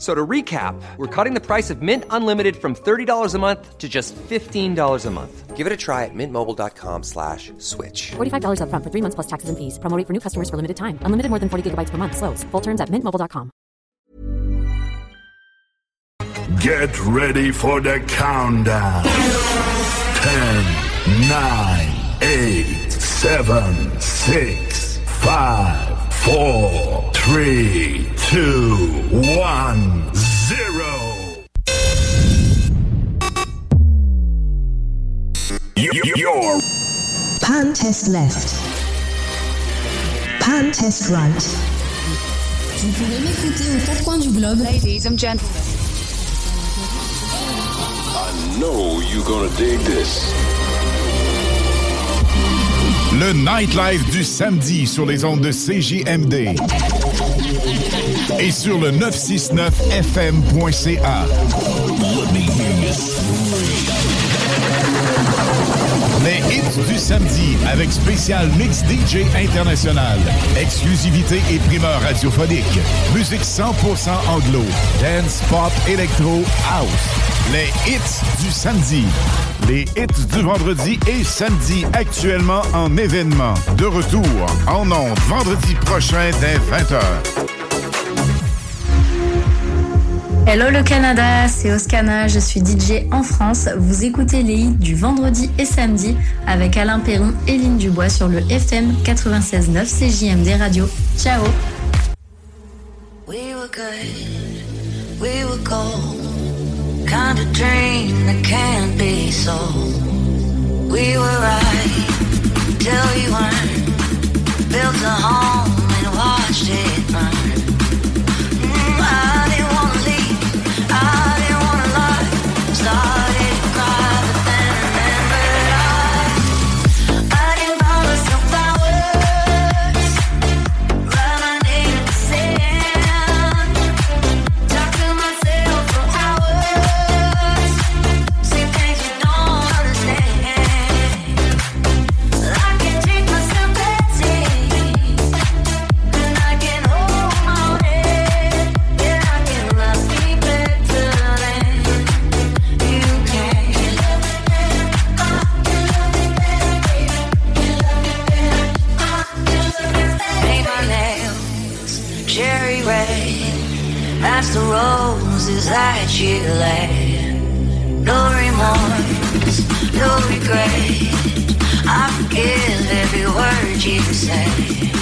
So to recap, we're cutting the price of Mint Unlimited from $30 a month to just $15 a month. Give it a try at mintmobile.com slash switch. $45 upfront for three months plus taxes and fees. Promoting for new customers for limited time. Unlimited more than 40 gigabytes per month. Slows. Full terms at mintmobile.com. Get ready for the countdown. 10, 9, 8, 7, 6, 5, 4, 3, 2, 1, 0. You're Pan test left. Pan test right. Vous pouvez m'écouter aux quatre coins du globe. Ladies and gentlemen. I know you're gonna dig this. Le nightlife du samedi sur les ondes de CJMD et sur le 969fm.ca. Les hits du samedi avec spécial mix DJ international, exclusivité et primeur radiophonique, musique 100% anglo, dance, pop, électro, house. Les hits du samedi. Les hits du vendredi et samedi actuellement en événement. De retour en ondes vendredi prochain dès 20h. Hello le Canada, c'est Oscana, je suis DJ en France. Vous écoutez les hits du vendredi et samedi avec Alain Perron et Lynn Dubois sur le FM 96.9 CJMD Radio. Ciao We were good, we were gold. Kind of dream that can't be sold. We were right till we weren't. Built a home and watched it burn. The roses that you laid. No remorse, no regret. I forgive every word you say.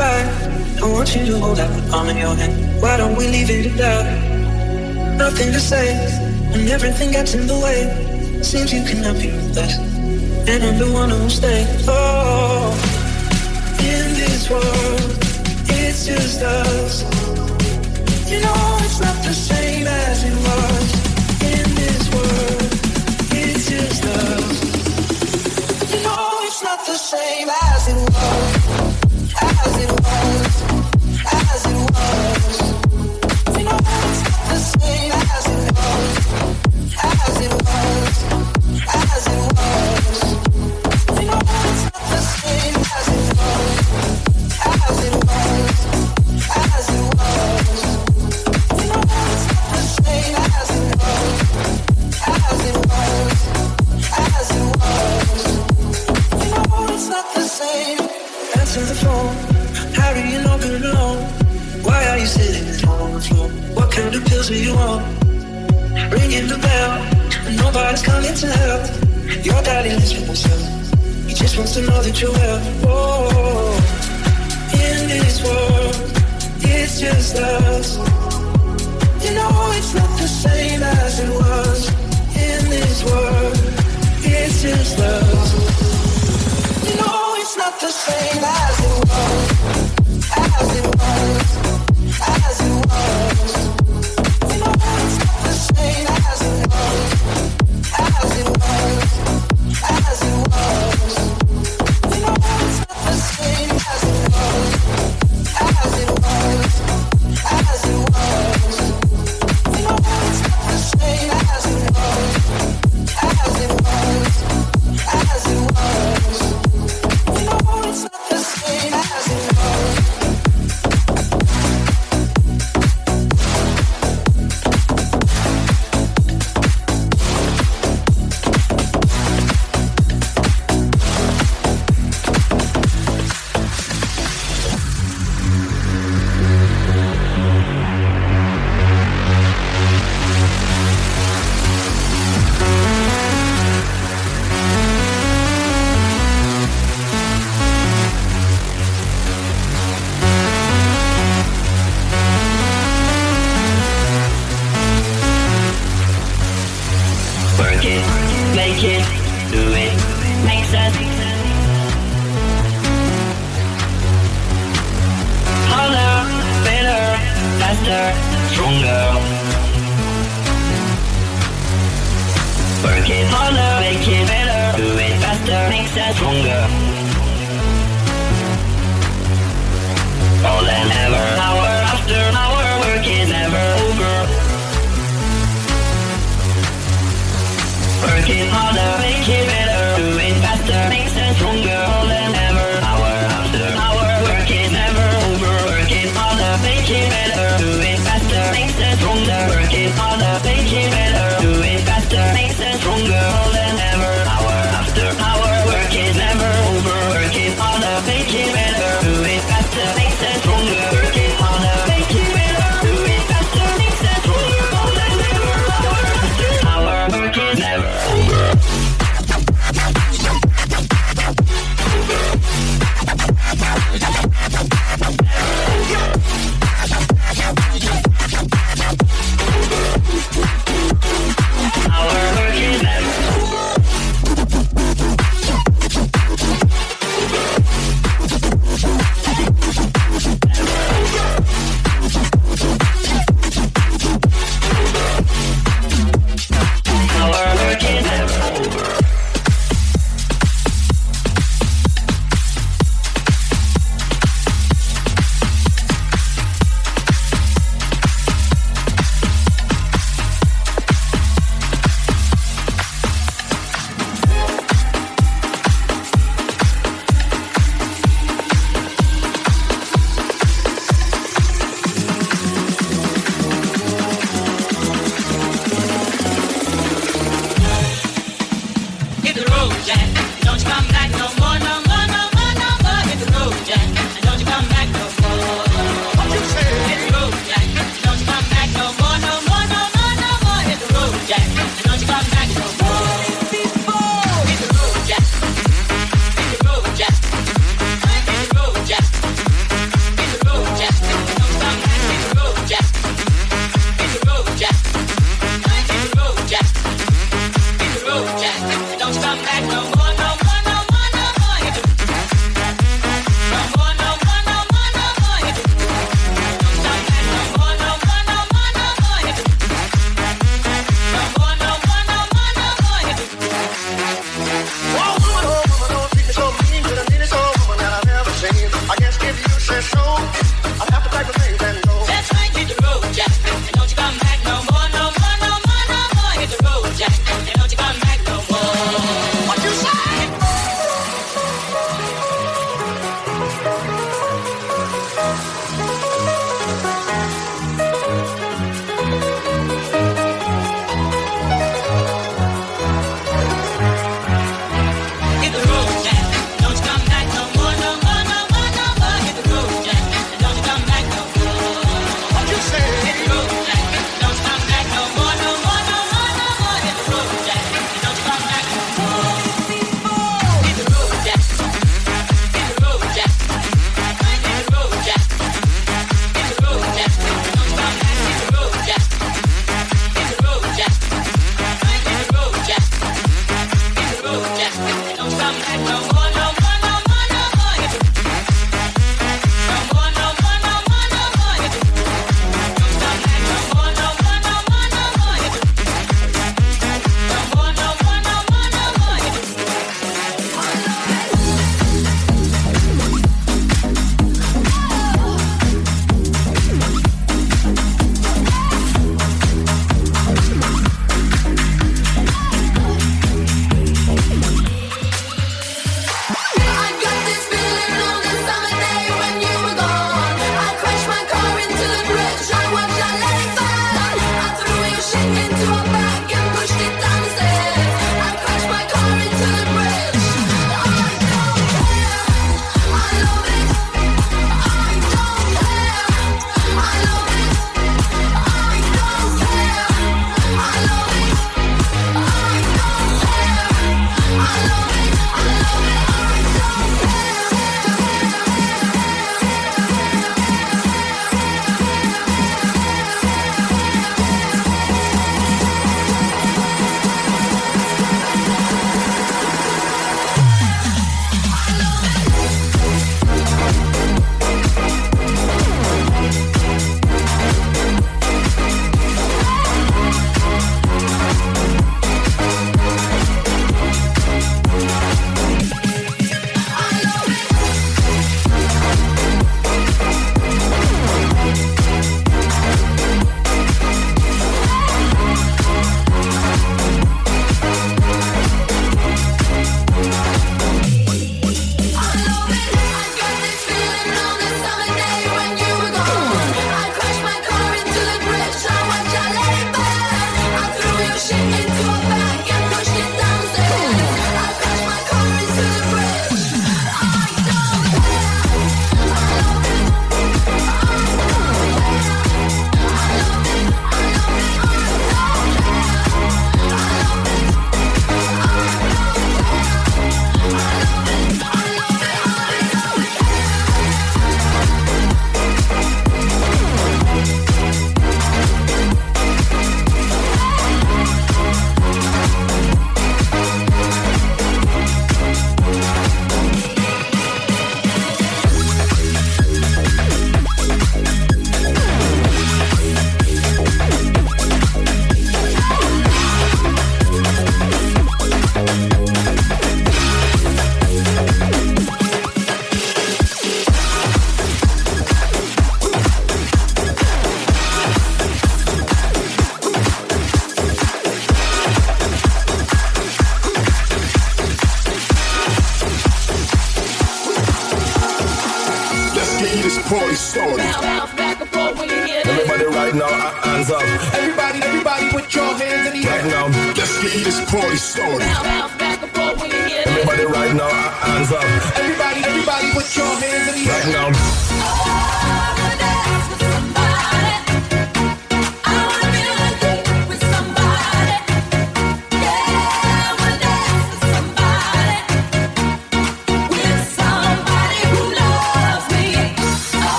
back. I want you to hold out the palm of your hand. Why don't we leave it at that? Nothing to say when everything gets in the way. Seems you cannot be with us, and I'm the one who'll stay. Oh, in this world, it's just us. You know it's not the same as it was. In this world, it's just us. You know it's not the same as it was.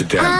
sit down.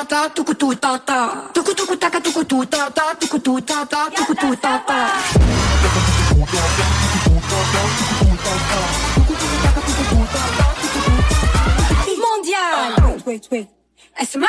tata, tukutu tata, tukutu taka tukutu tata, tukutu tata, tukutu tata. Mondial. Wait, wait. Esma.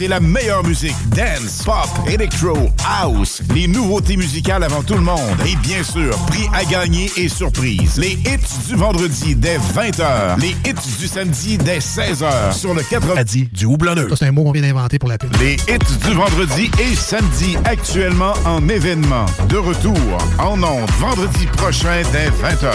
c'est la meilleure musique. Dance, pop, electro, house, les nouveautés musicales avant tout le monde. Et bien sûr, prix à gagner et surprise. Les hits du vendredi dès 20h. Les hits du samedi dès 16h. Sur le 4 du houblonneux. C'est un mot qu'on vient d'inventer pour la pub. Les hits du vendredi et samedi actuellement en événement. De retour en ondes vendredi prochain dès 20h.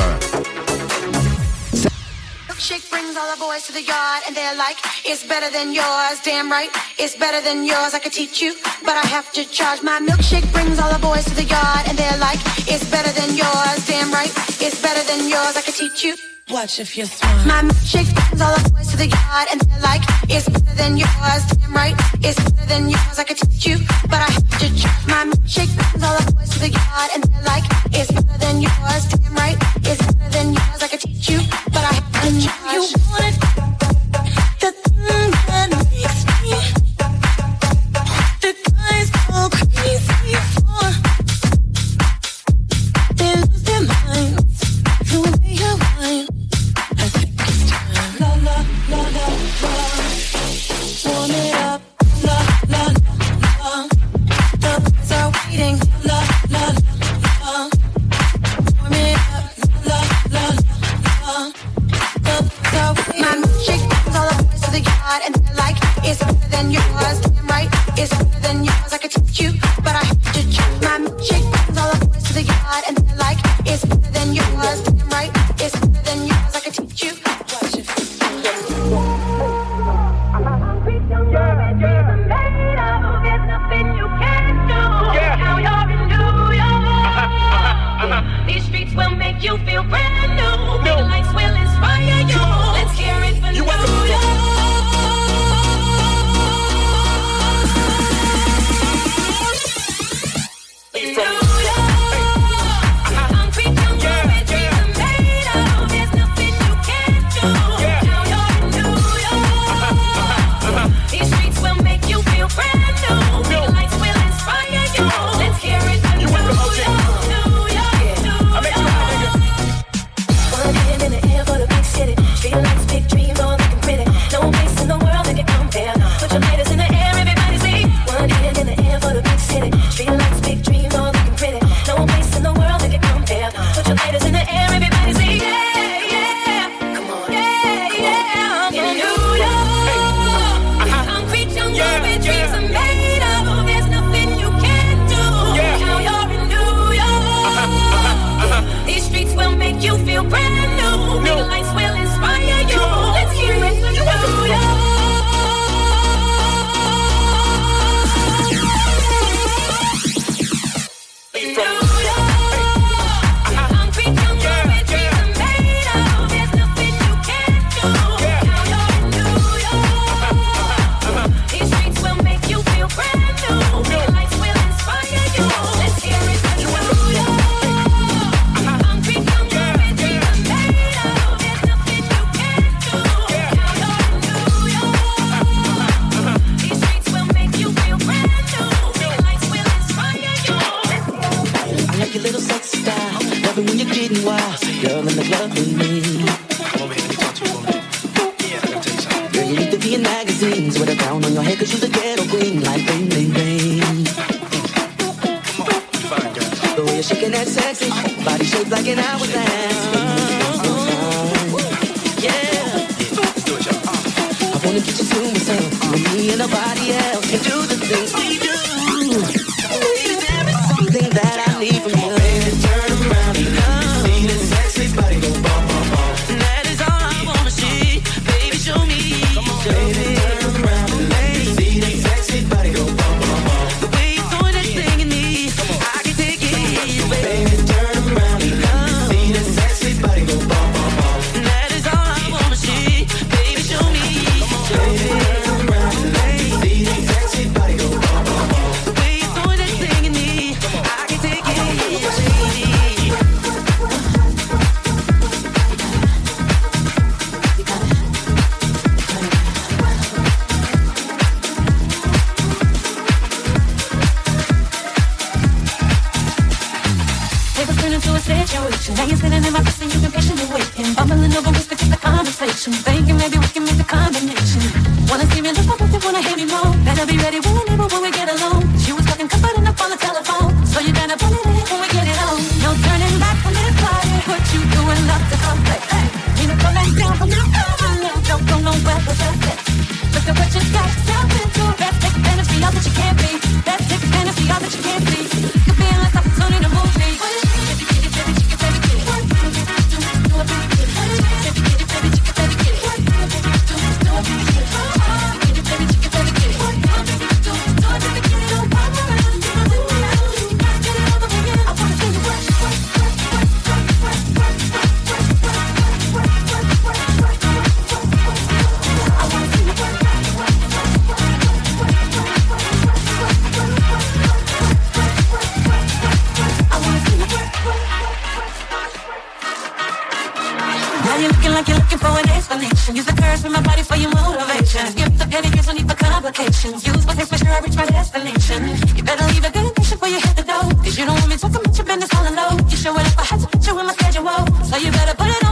Shake brings all the boys to the yard and they're like It's better than yours, damn right. It's better than yours, I could teach you, but I have to charge. My milkshake brings all the boys to the yard, and they're like, it's better than yours, damn right. It's better than yours, I could teach you. Watch if you're smart. My milkshake brings all the boys to the yard, and they're like, it's better than yours, damn right. It's better than yours, I could teach you, but I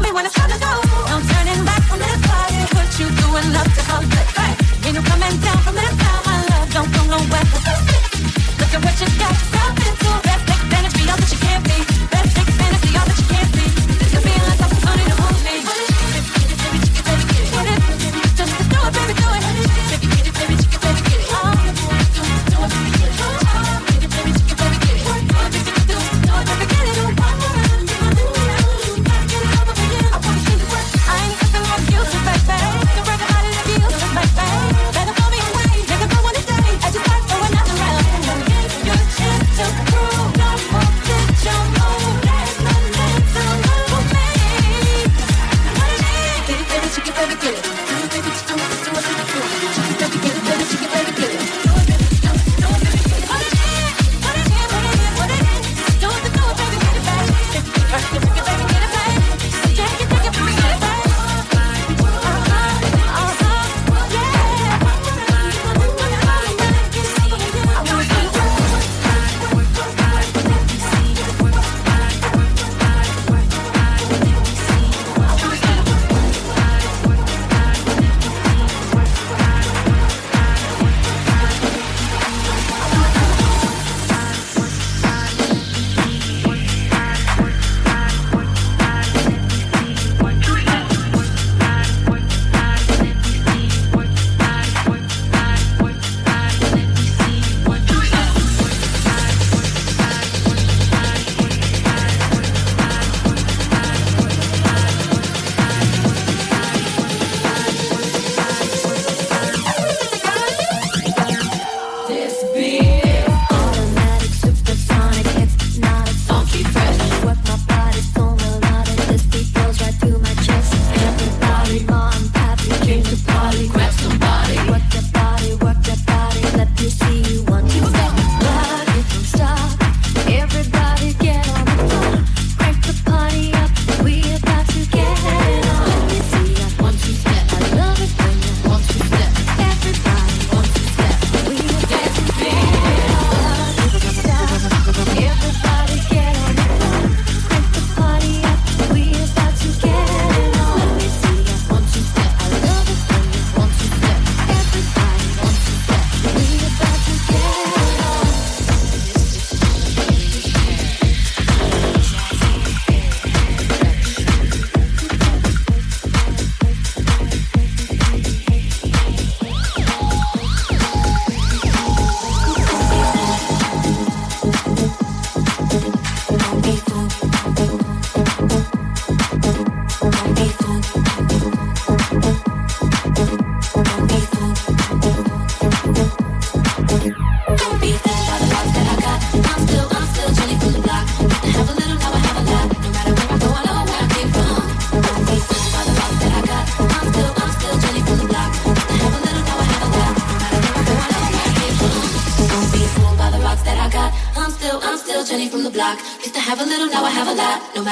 me when it's time to go. No turning back, I'm in a Put you through enough to conflict.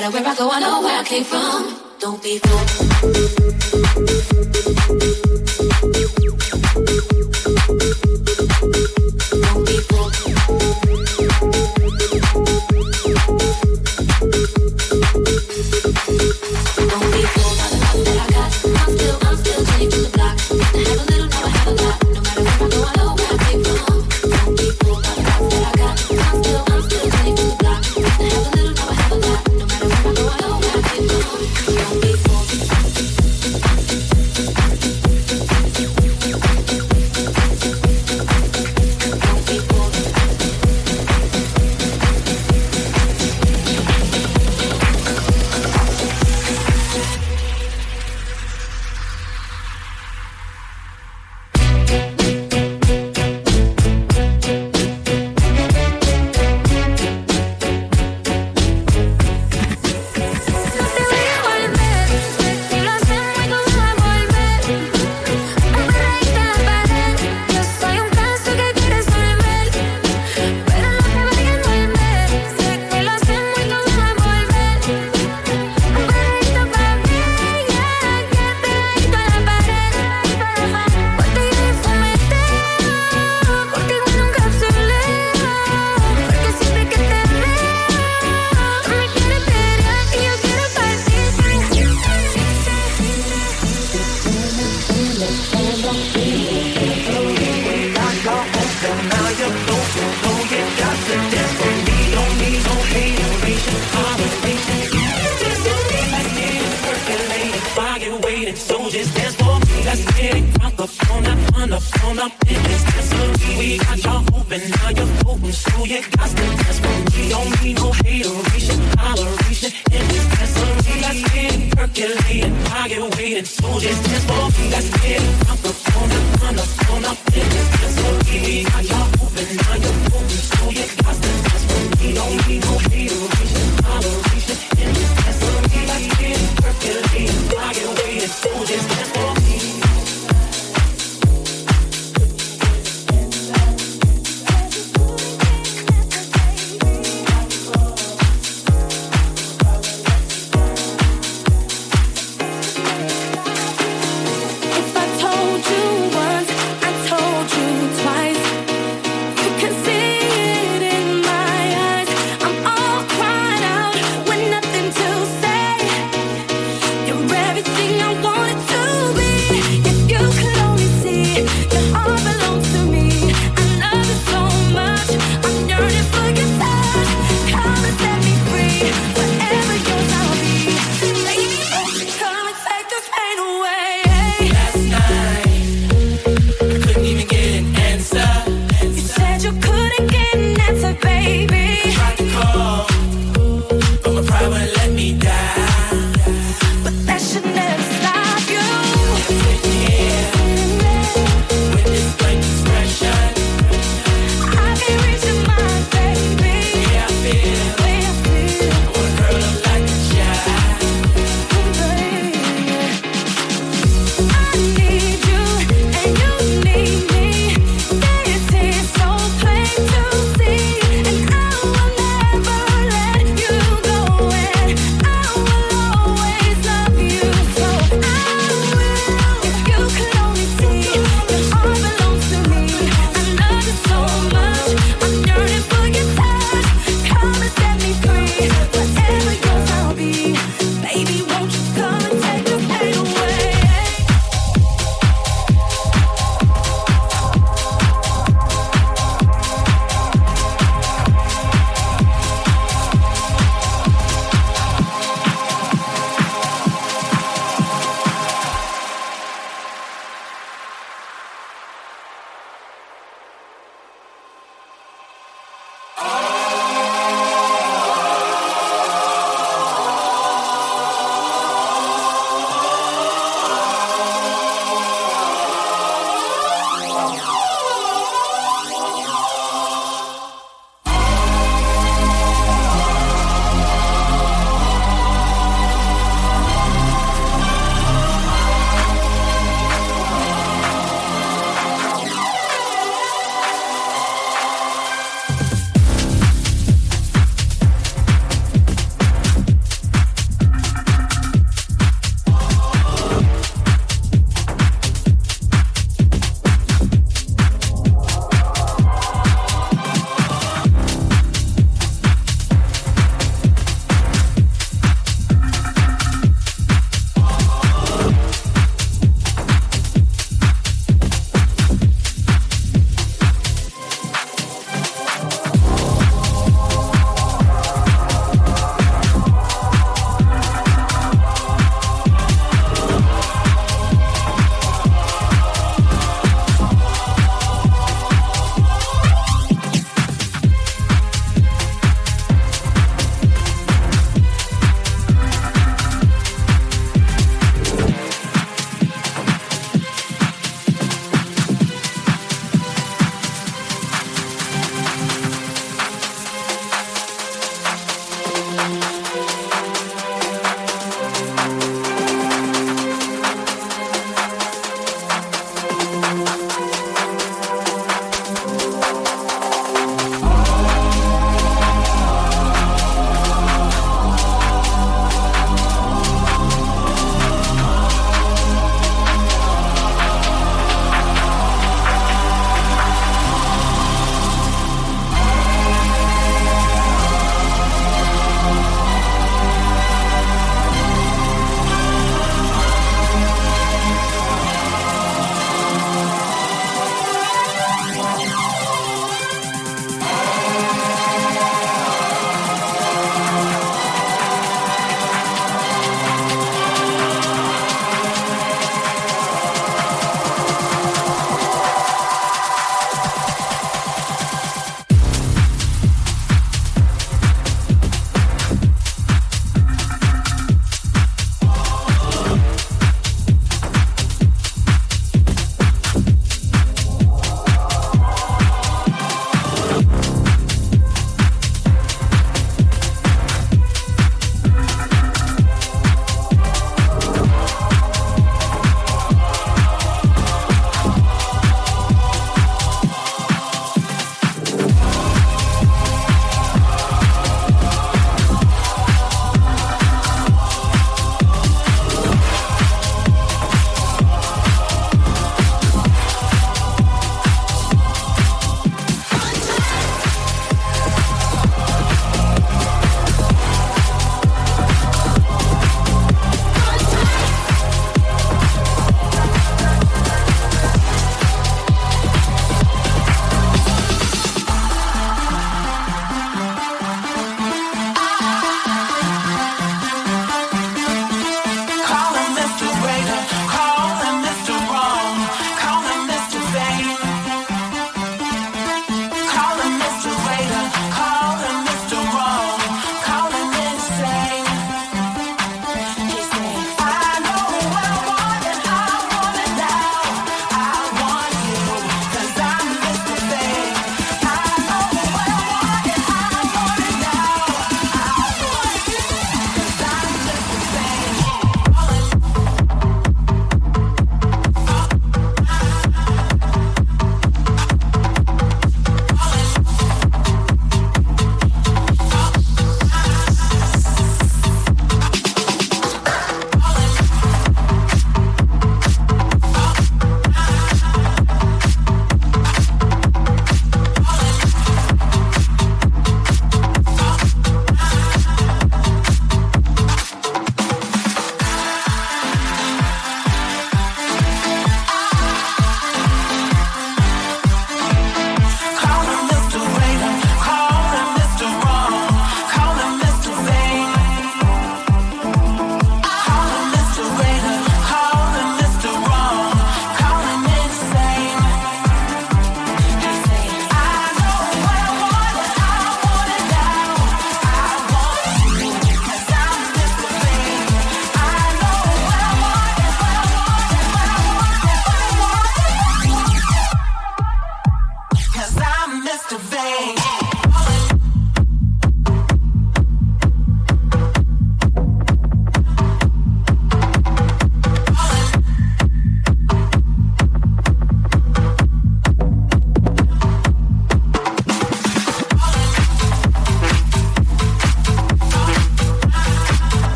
matter where I go, I know where I came from. Don't be fooled.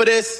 For this?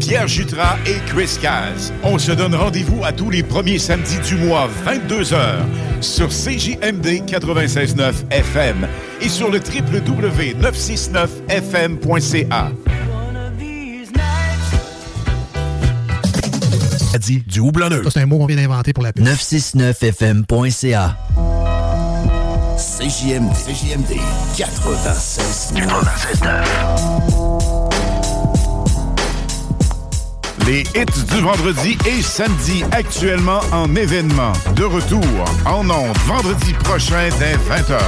Pierre Jutras et Chris Caz. On se donne rendez-vous à tous les premiers samedis du mois, 22h, sur CJMD 96.9 FM et sur le www.969fm.ca. a dit du houblonneux. C'est un mot qu'on vient d'inventer pour la pub. 969fm.ca. CJMD. CJMD 96. 96. Les hits du vendredi et samedi actuellement en événement. De retour en ondes vendredi prochain dès 20h.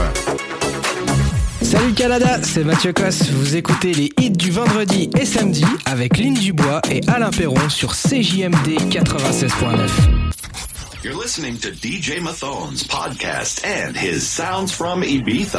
Salut Canada, c'est Mathieu Cosse. Vous écoutez les hits du vendredi et samedi avec Lynn Dubois et Alain Perron sur CJMD 96.9. You're listening to DJ Mathon's podcast and his sounds from Ibiza.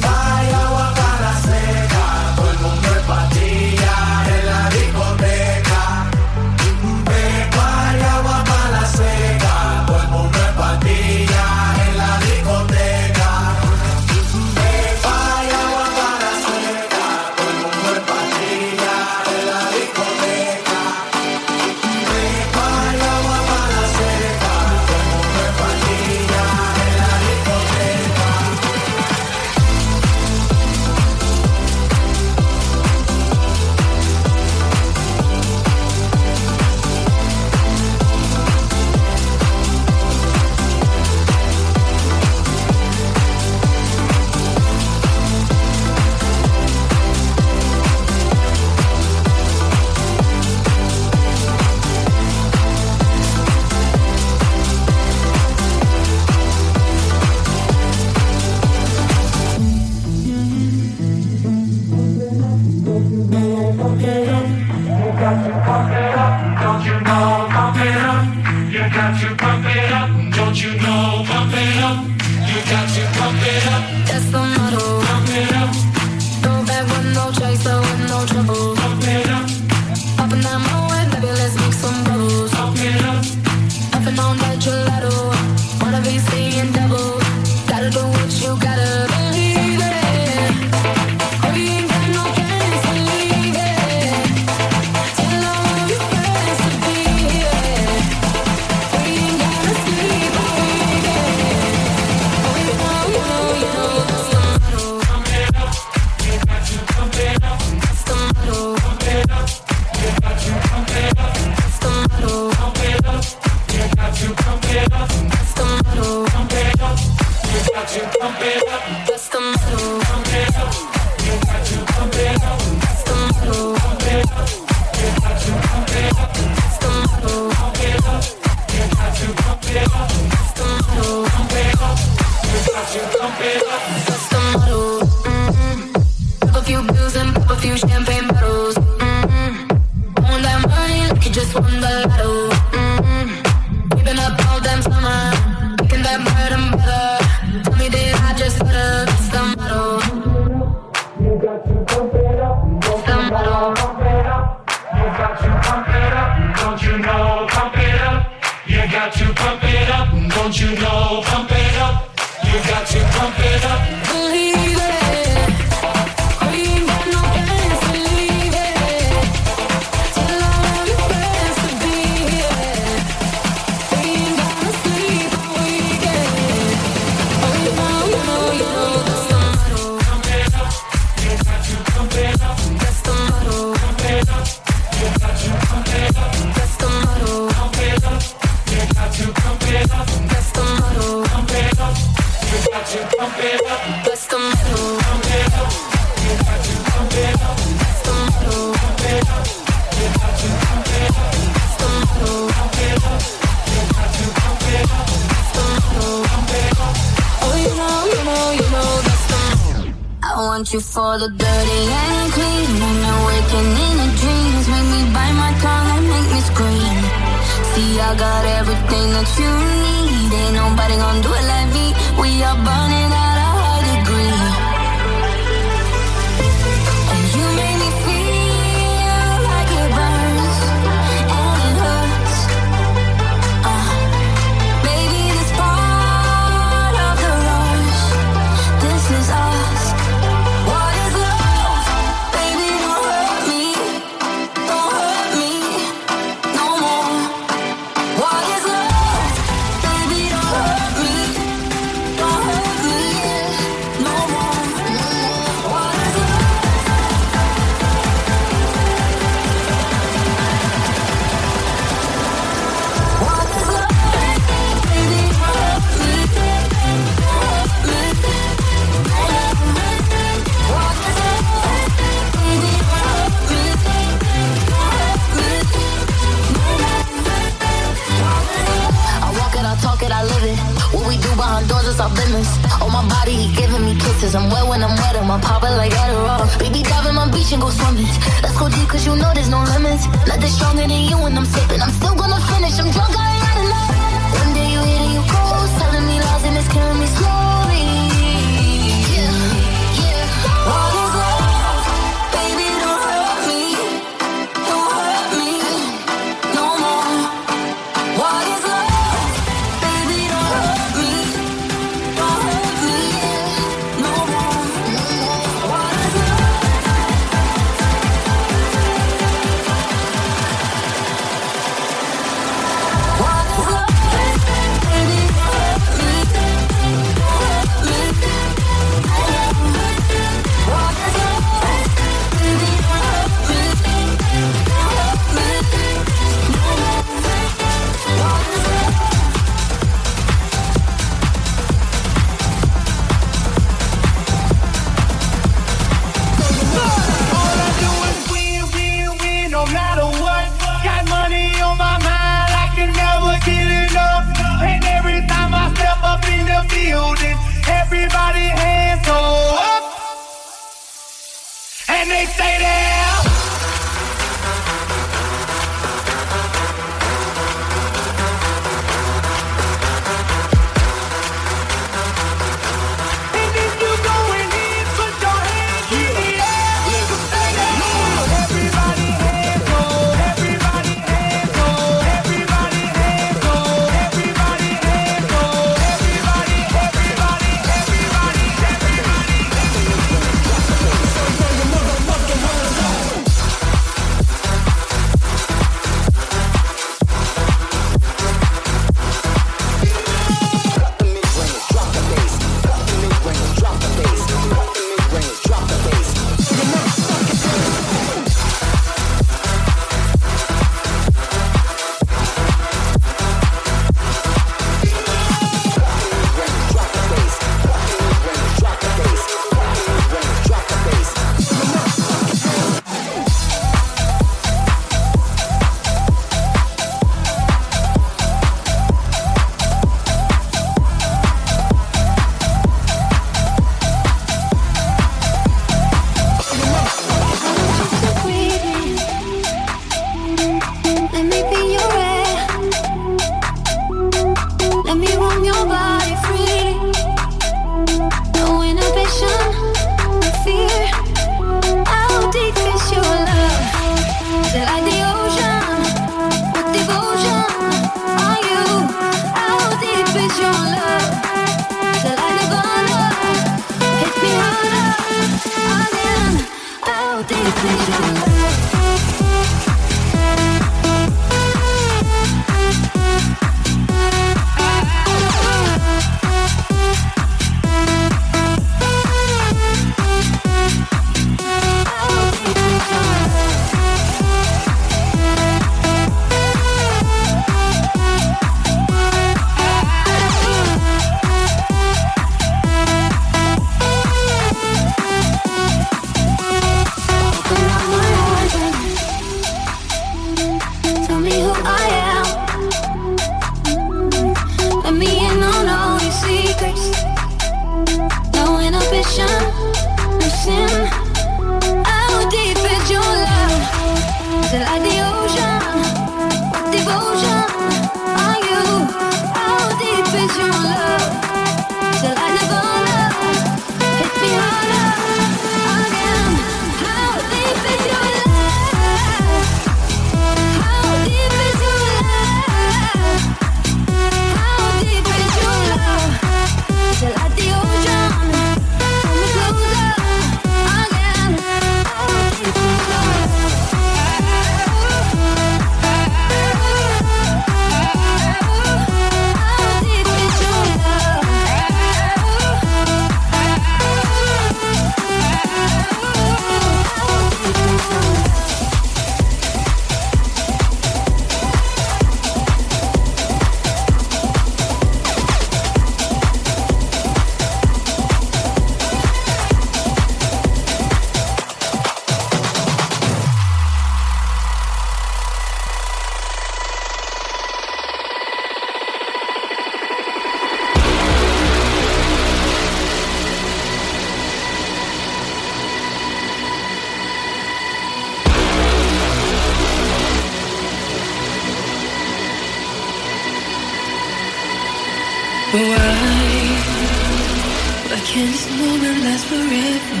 this moment lasts forever.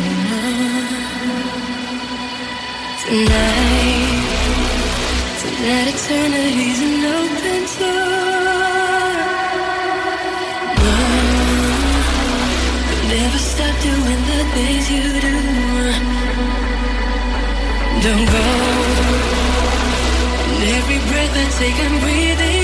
Tonight, tonight eternity's an open door. No, never stop doing the things you do. Don't go. And every breath I take, I'm breathing.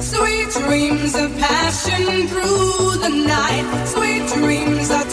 Sweet dreams of passion through the night. Sweet dreams are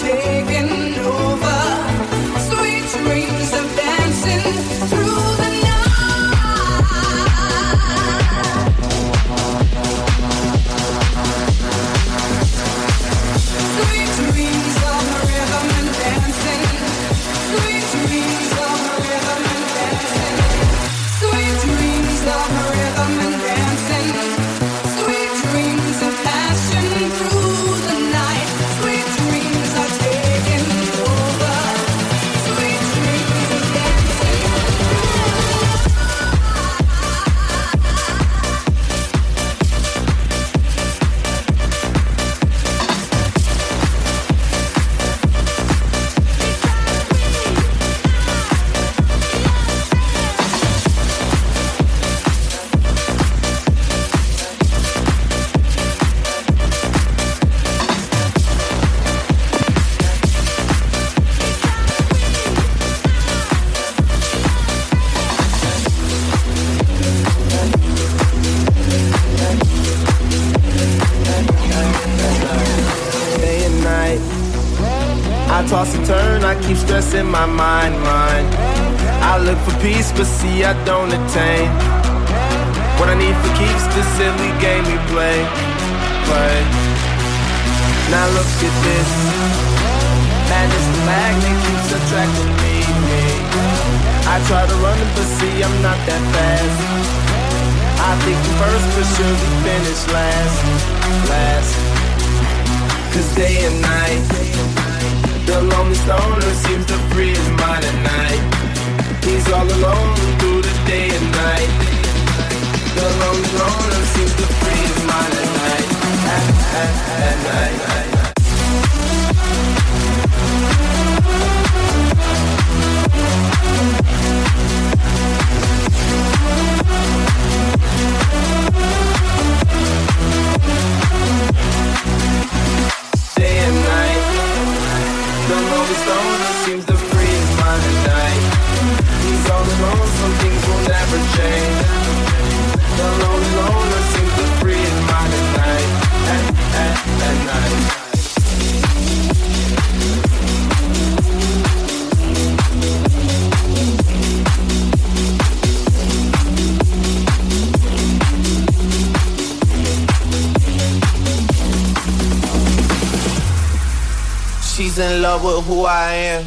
I am.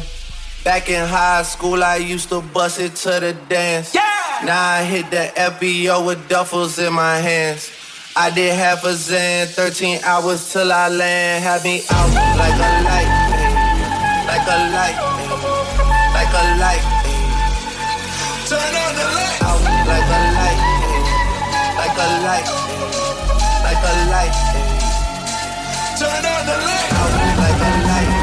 Back in high school, I used to bust it to the dance. Yeah! Now I hit the FBO with duffels in my hands. I did half a Zan, 13 hours till I land. Had me out like a light, like a light, like a light. Turn on the light. Out like a light, like a light, like a light. Turn on the light. Out like a light.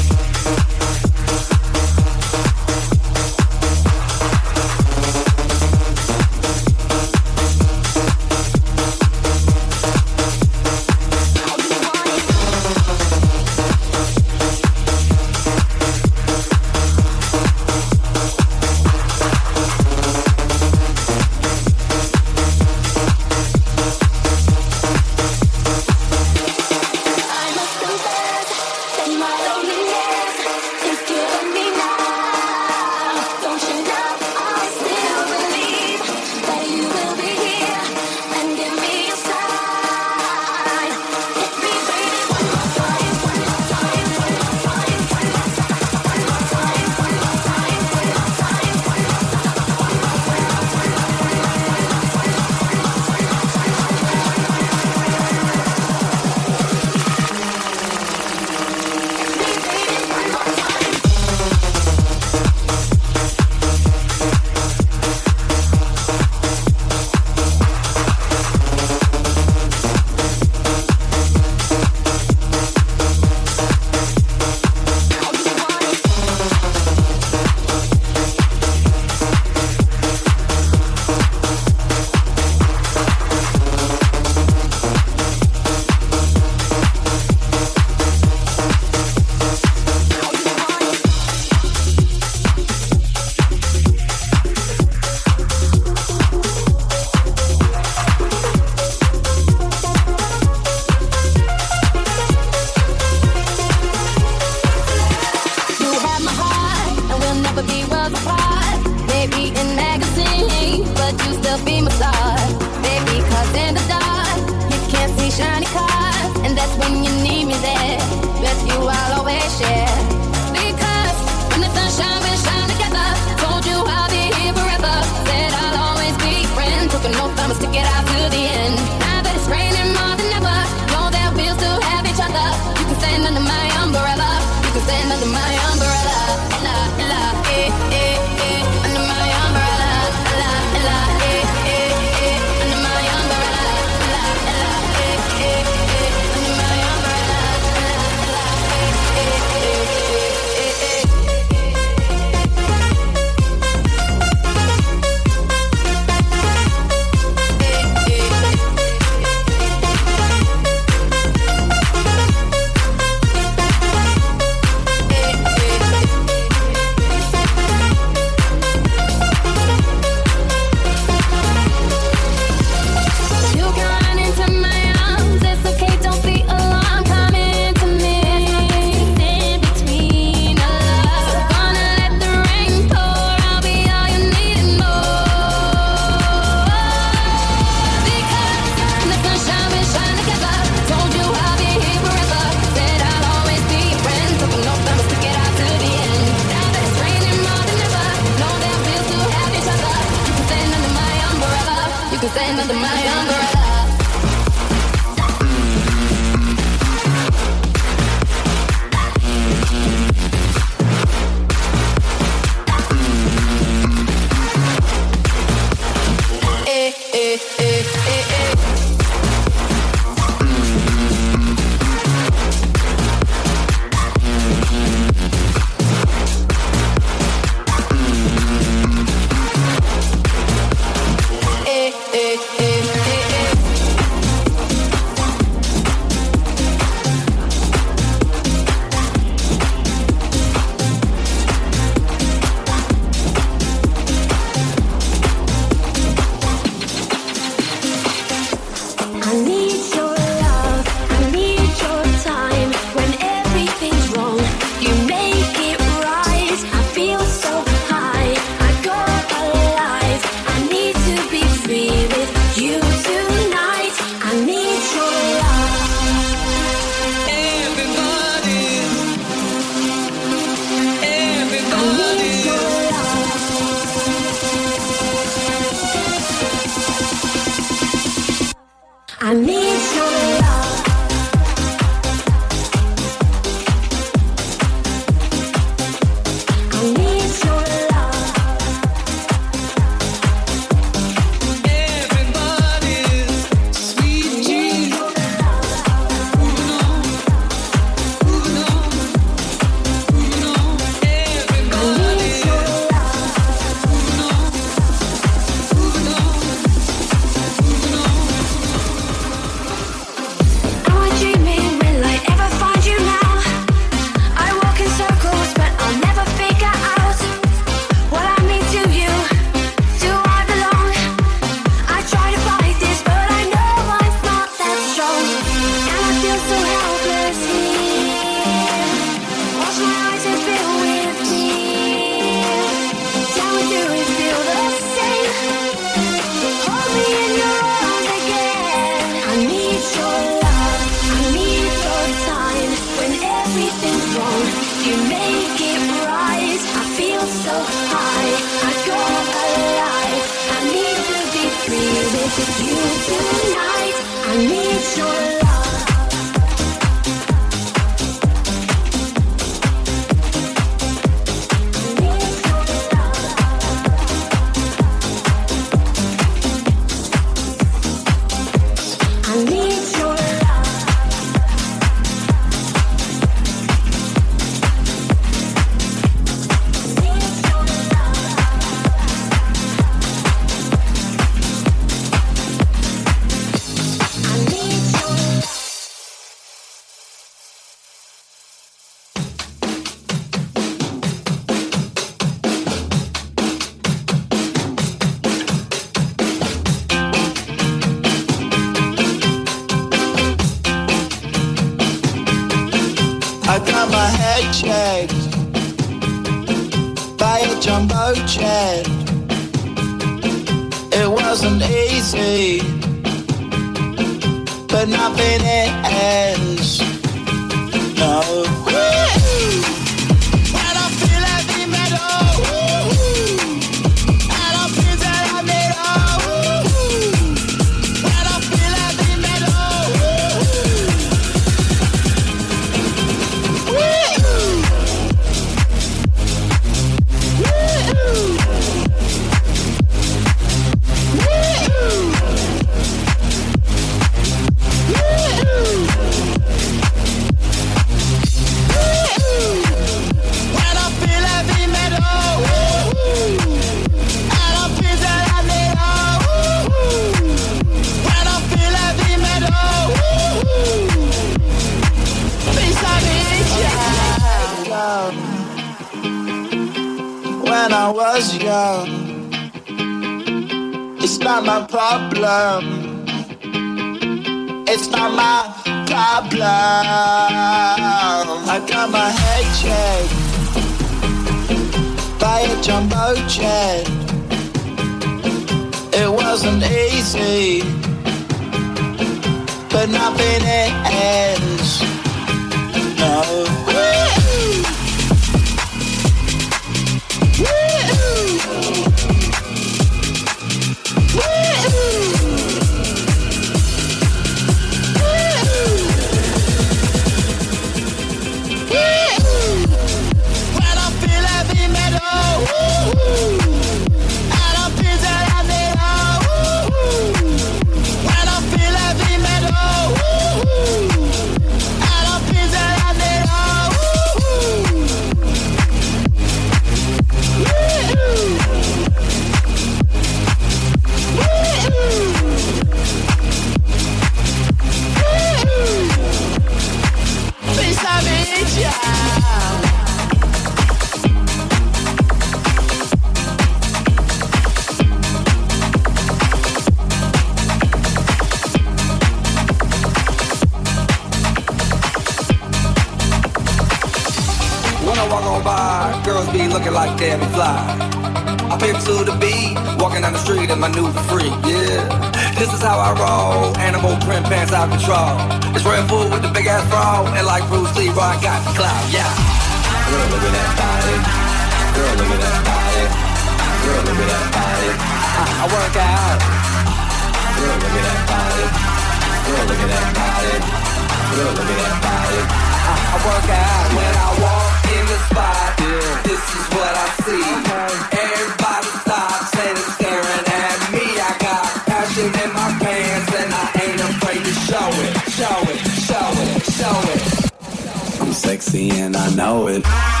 Sexy and I know it.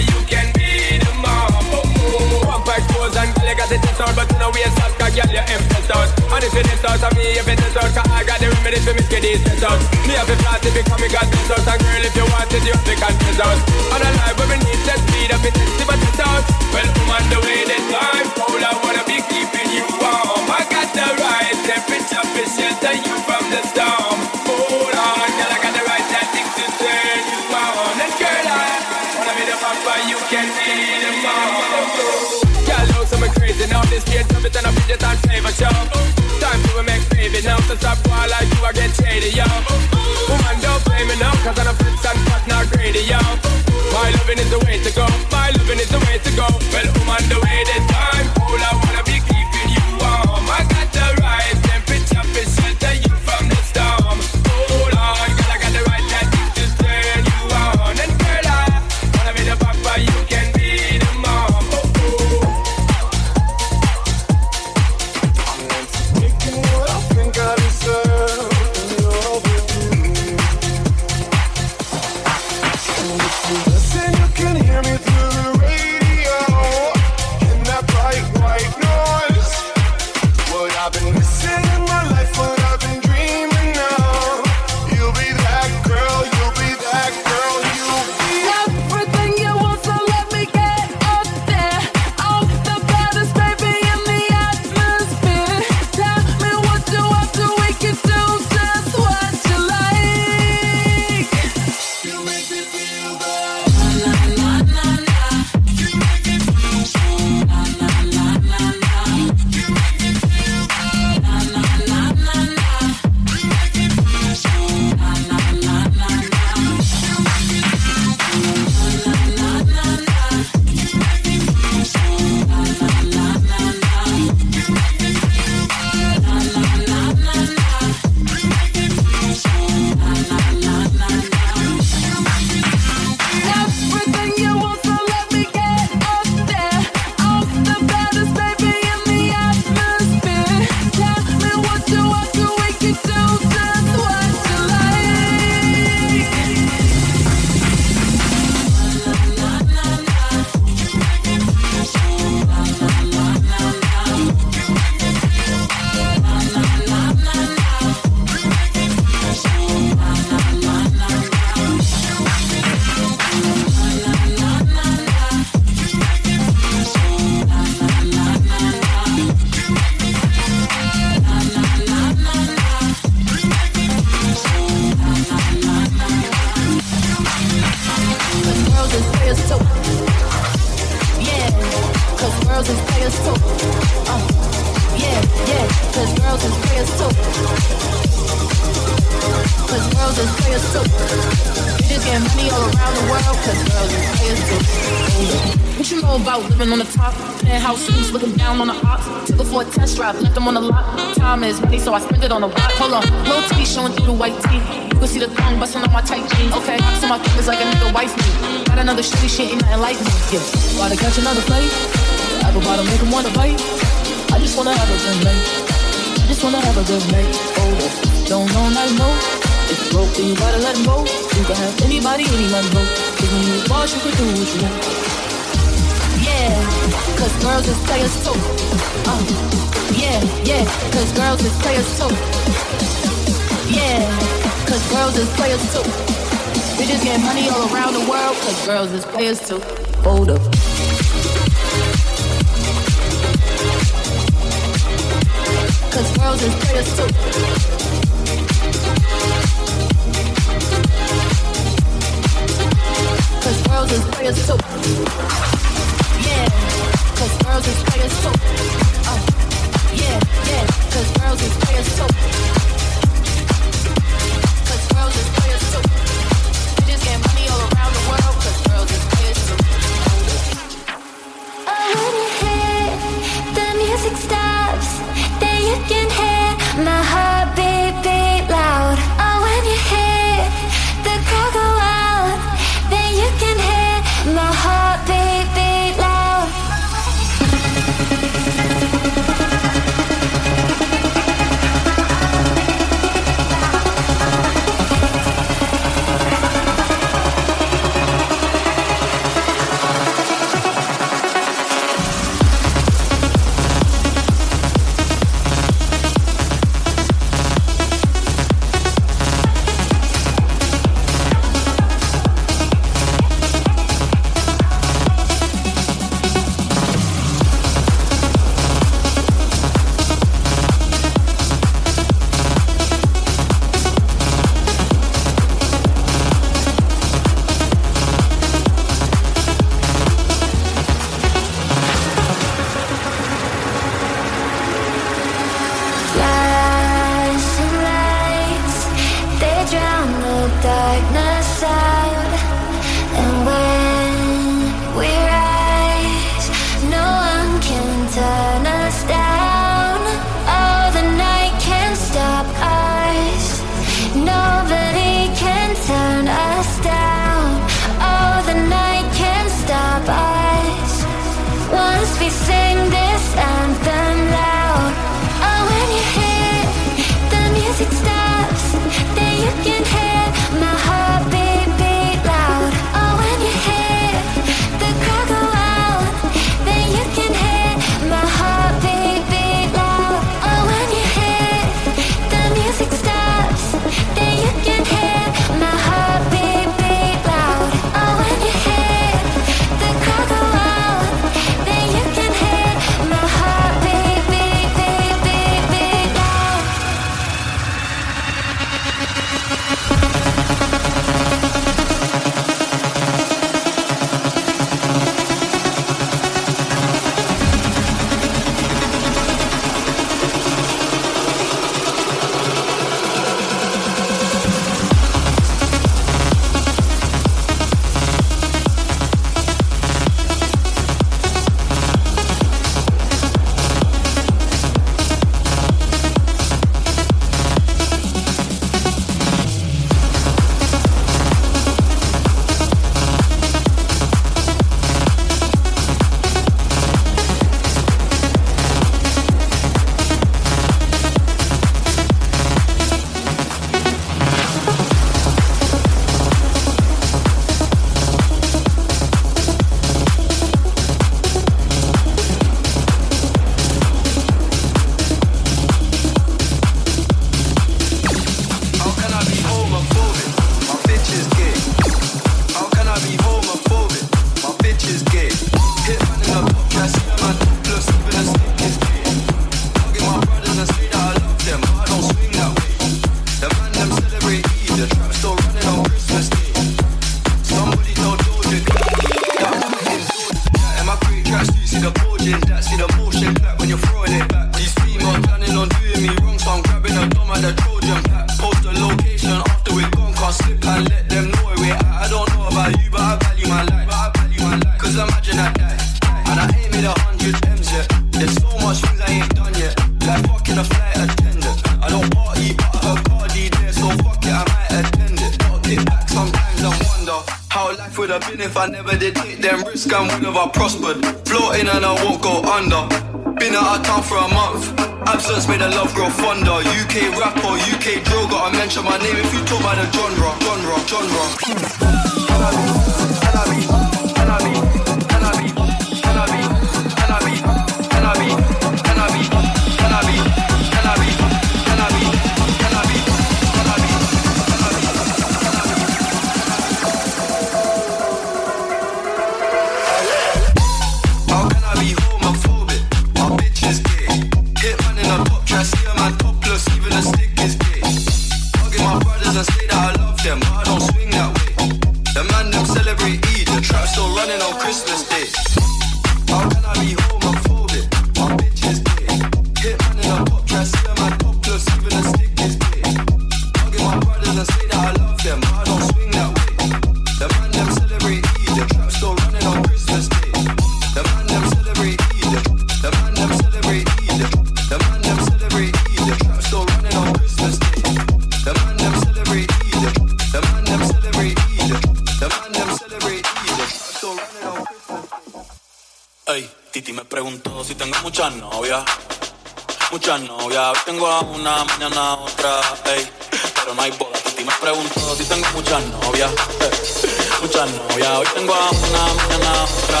Novias, hoy tengo a una, mañana a otra.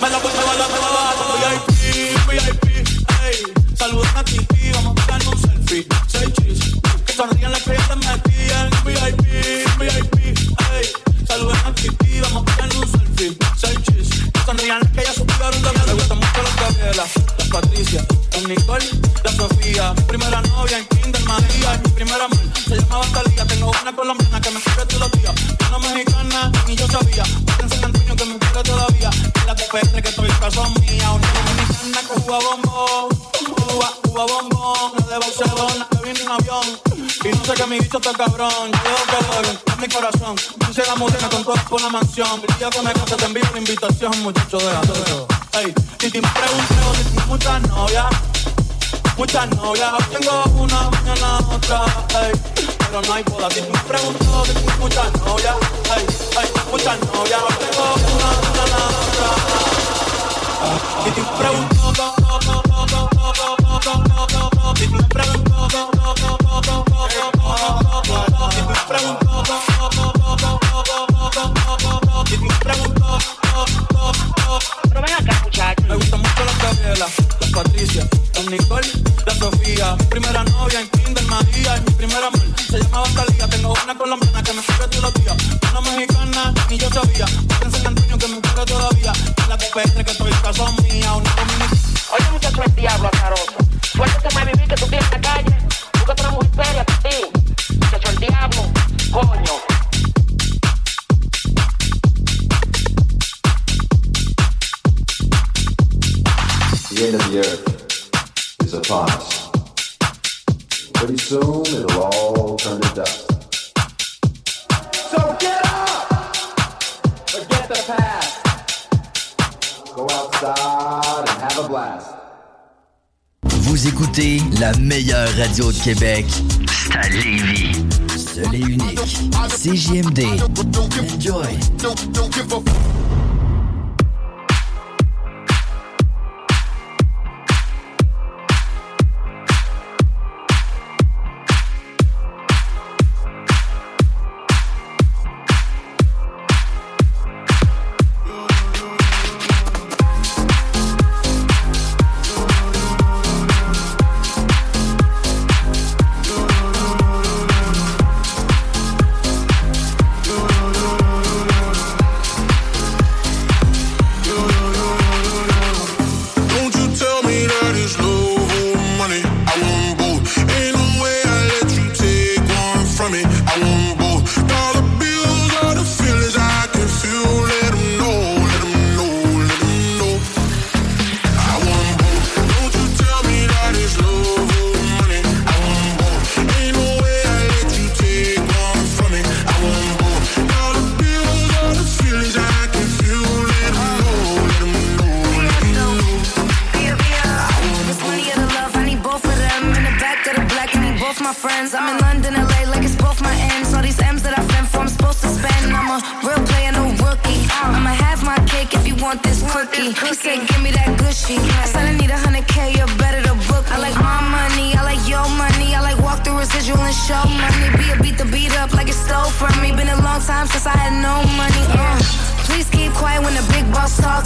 Me la voy a la me la VIP, VIP, ey. Saludos a Titi, vamos a tirar un selfie. Seis chis, que sonrían las que ya te metían. VIP, VIP, ey. Saludos a Titi, vamos a tirar un selfie. Seis chis, que sonrían las que ya supieron de mí. Me gustan mucho las Gabriela, las Patricia, las Nicole, la Sofía. Primera novia en Kinder María, mi primera amor se llamaba Talía. Tengo una colombiana que me quiere todos los días. Cuba, bombón. De Barcelona que viene en avión. Y no sé que mi bicho está cabrón. Yo veo doy en mi corazón. Puse la música con todo por la mansión. El día que me case te envío una invitación, muchacho de todo. Ey, Titi me preguntó si tengo muchas novias. Muchas novias, tengo una, mañana otra, ey. Pero no hay boda, si me pregunto si tengo muchas novias, ey, ey, muchas novias, tengo una, mañana otra. Si te si te pregunto, Oye, muchacho, el diablo azaroso. Of the earth is upon us. Pretty soon it'll all turn to dust. So get up! Forget the past. Go outside and have a blast. Vous écoutez la meilleure radio de Québec. C'est à Lévis. Seul et unique. CJMD. Enjoy.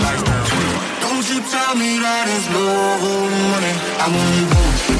Don't you tell me that it's love or money. I want both.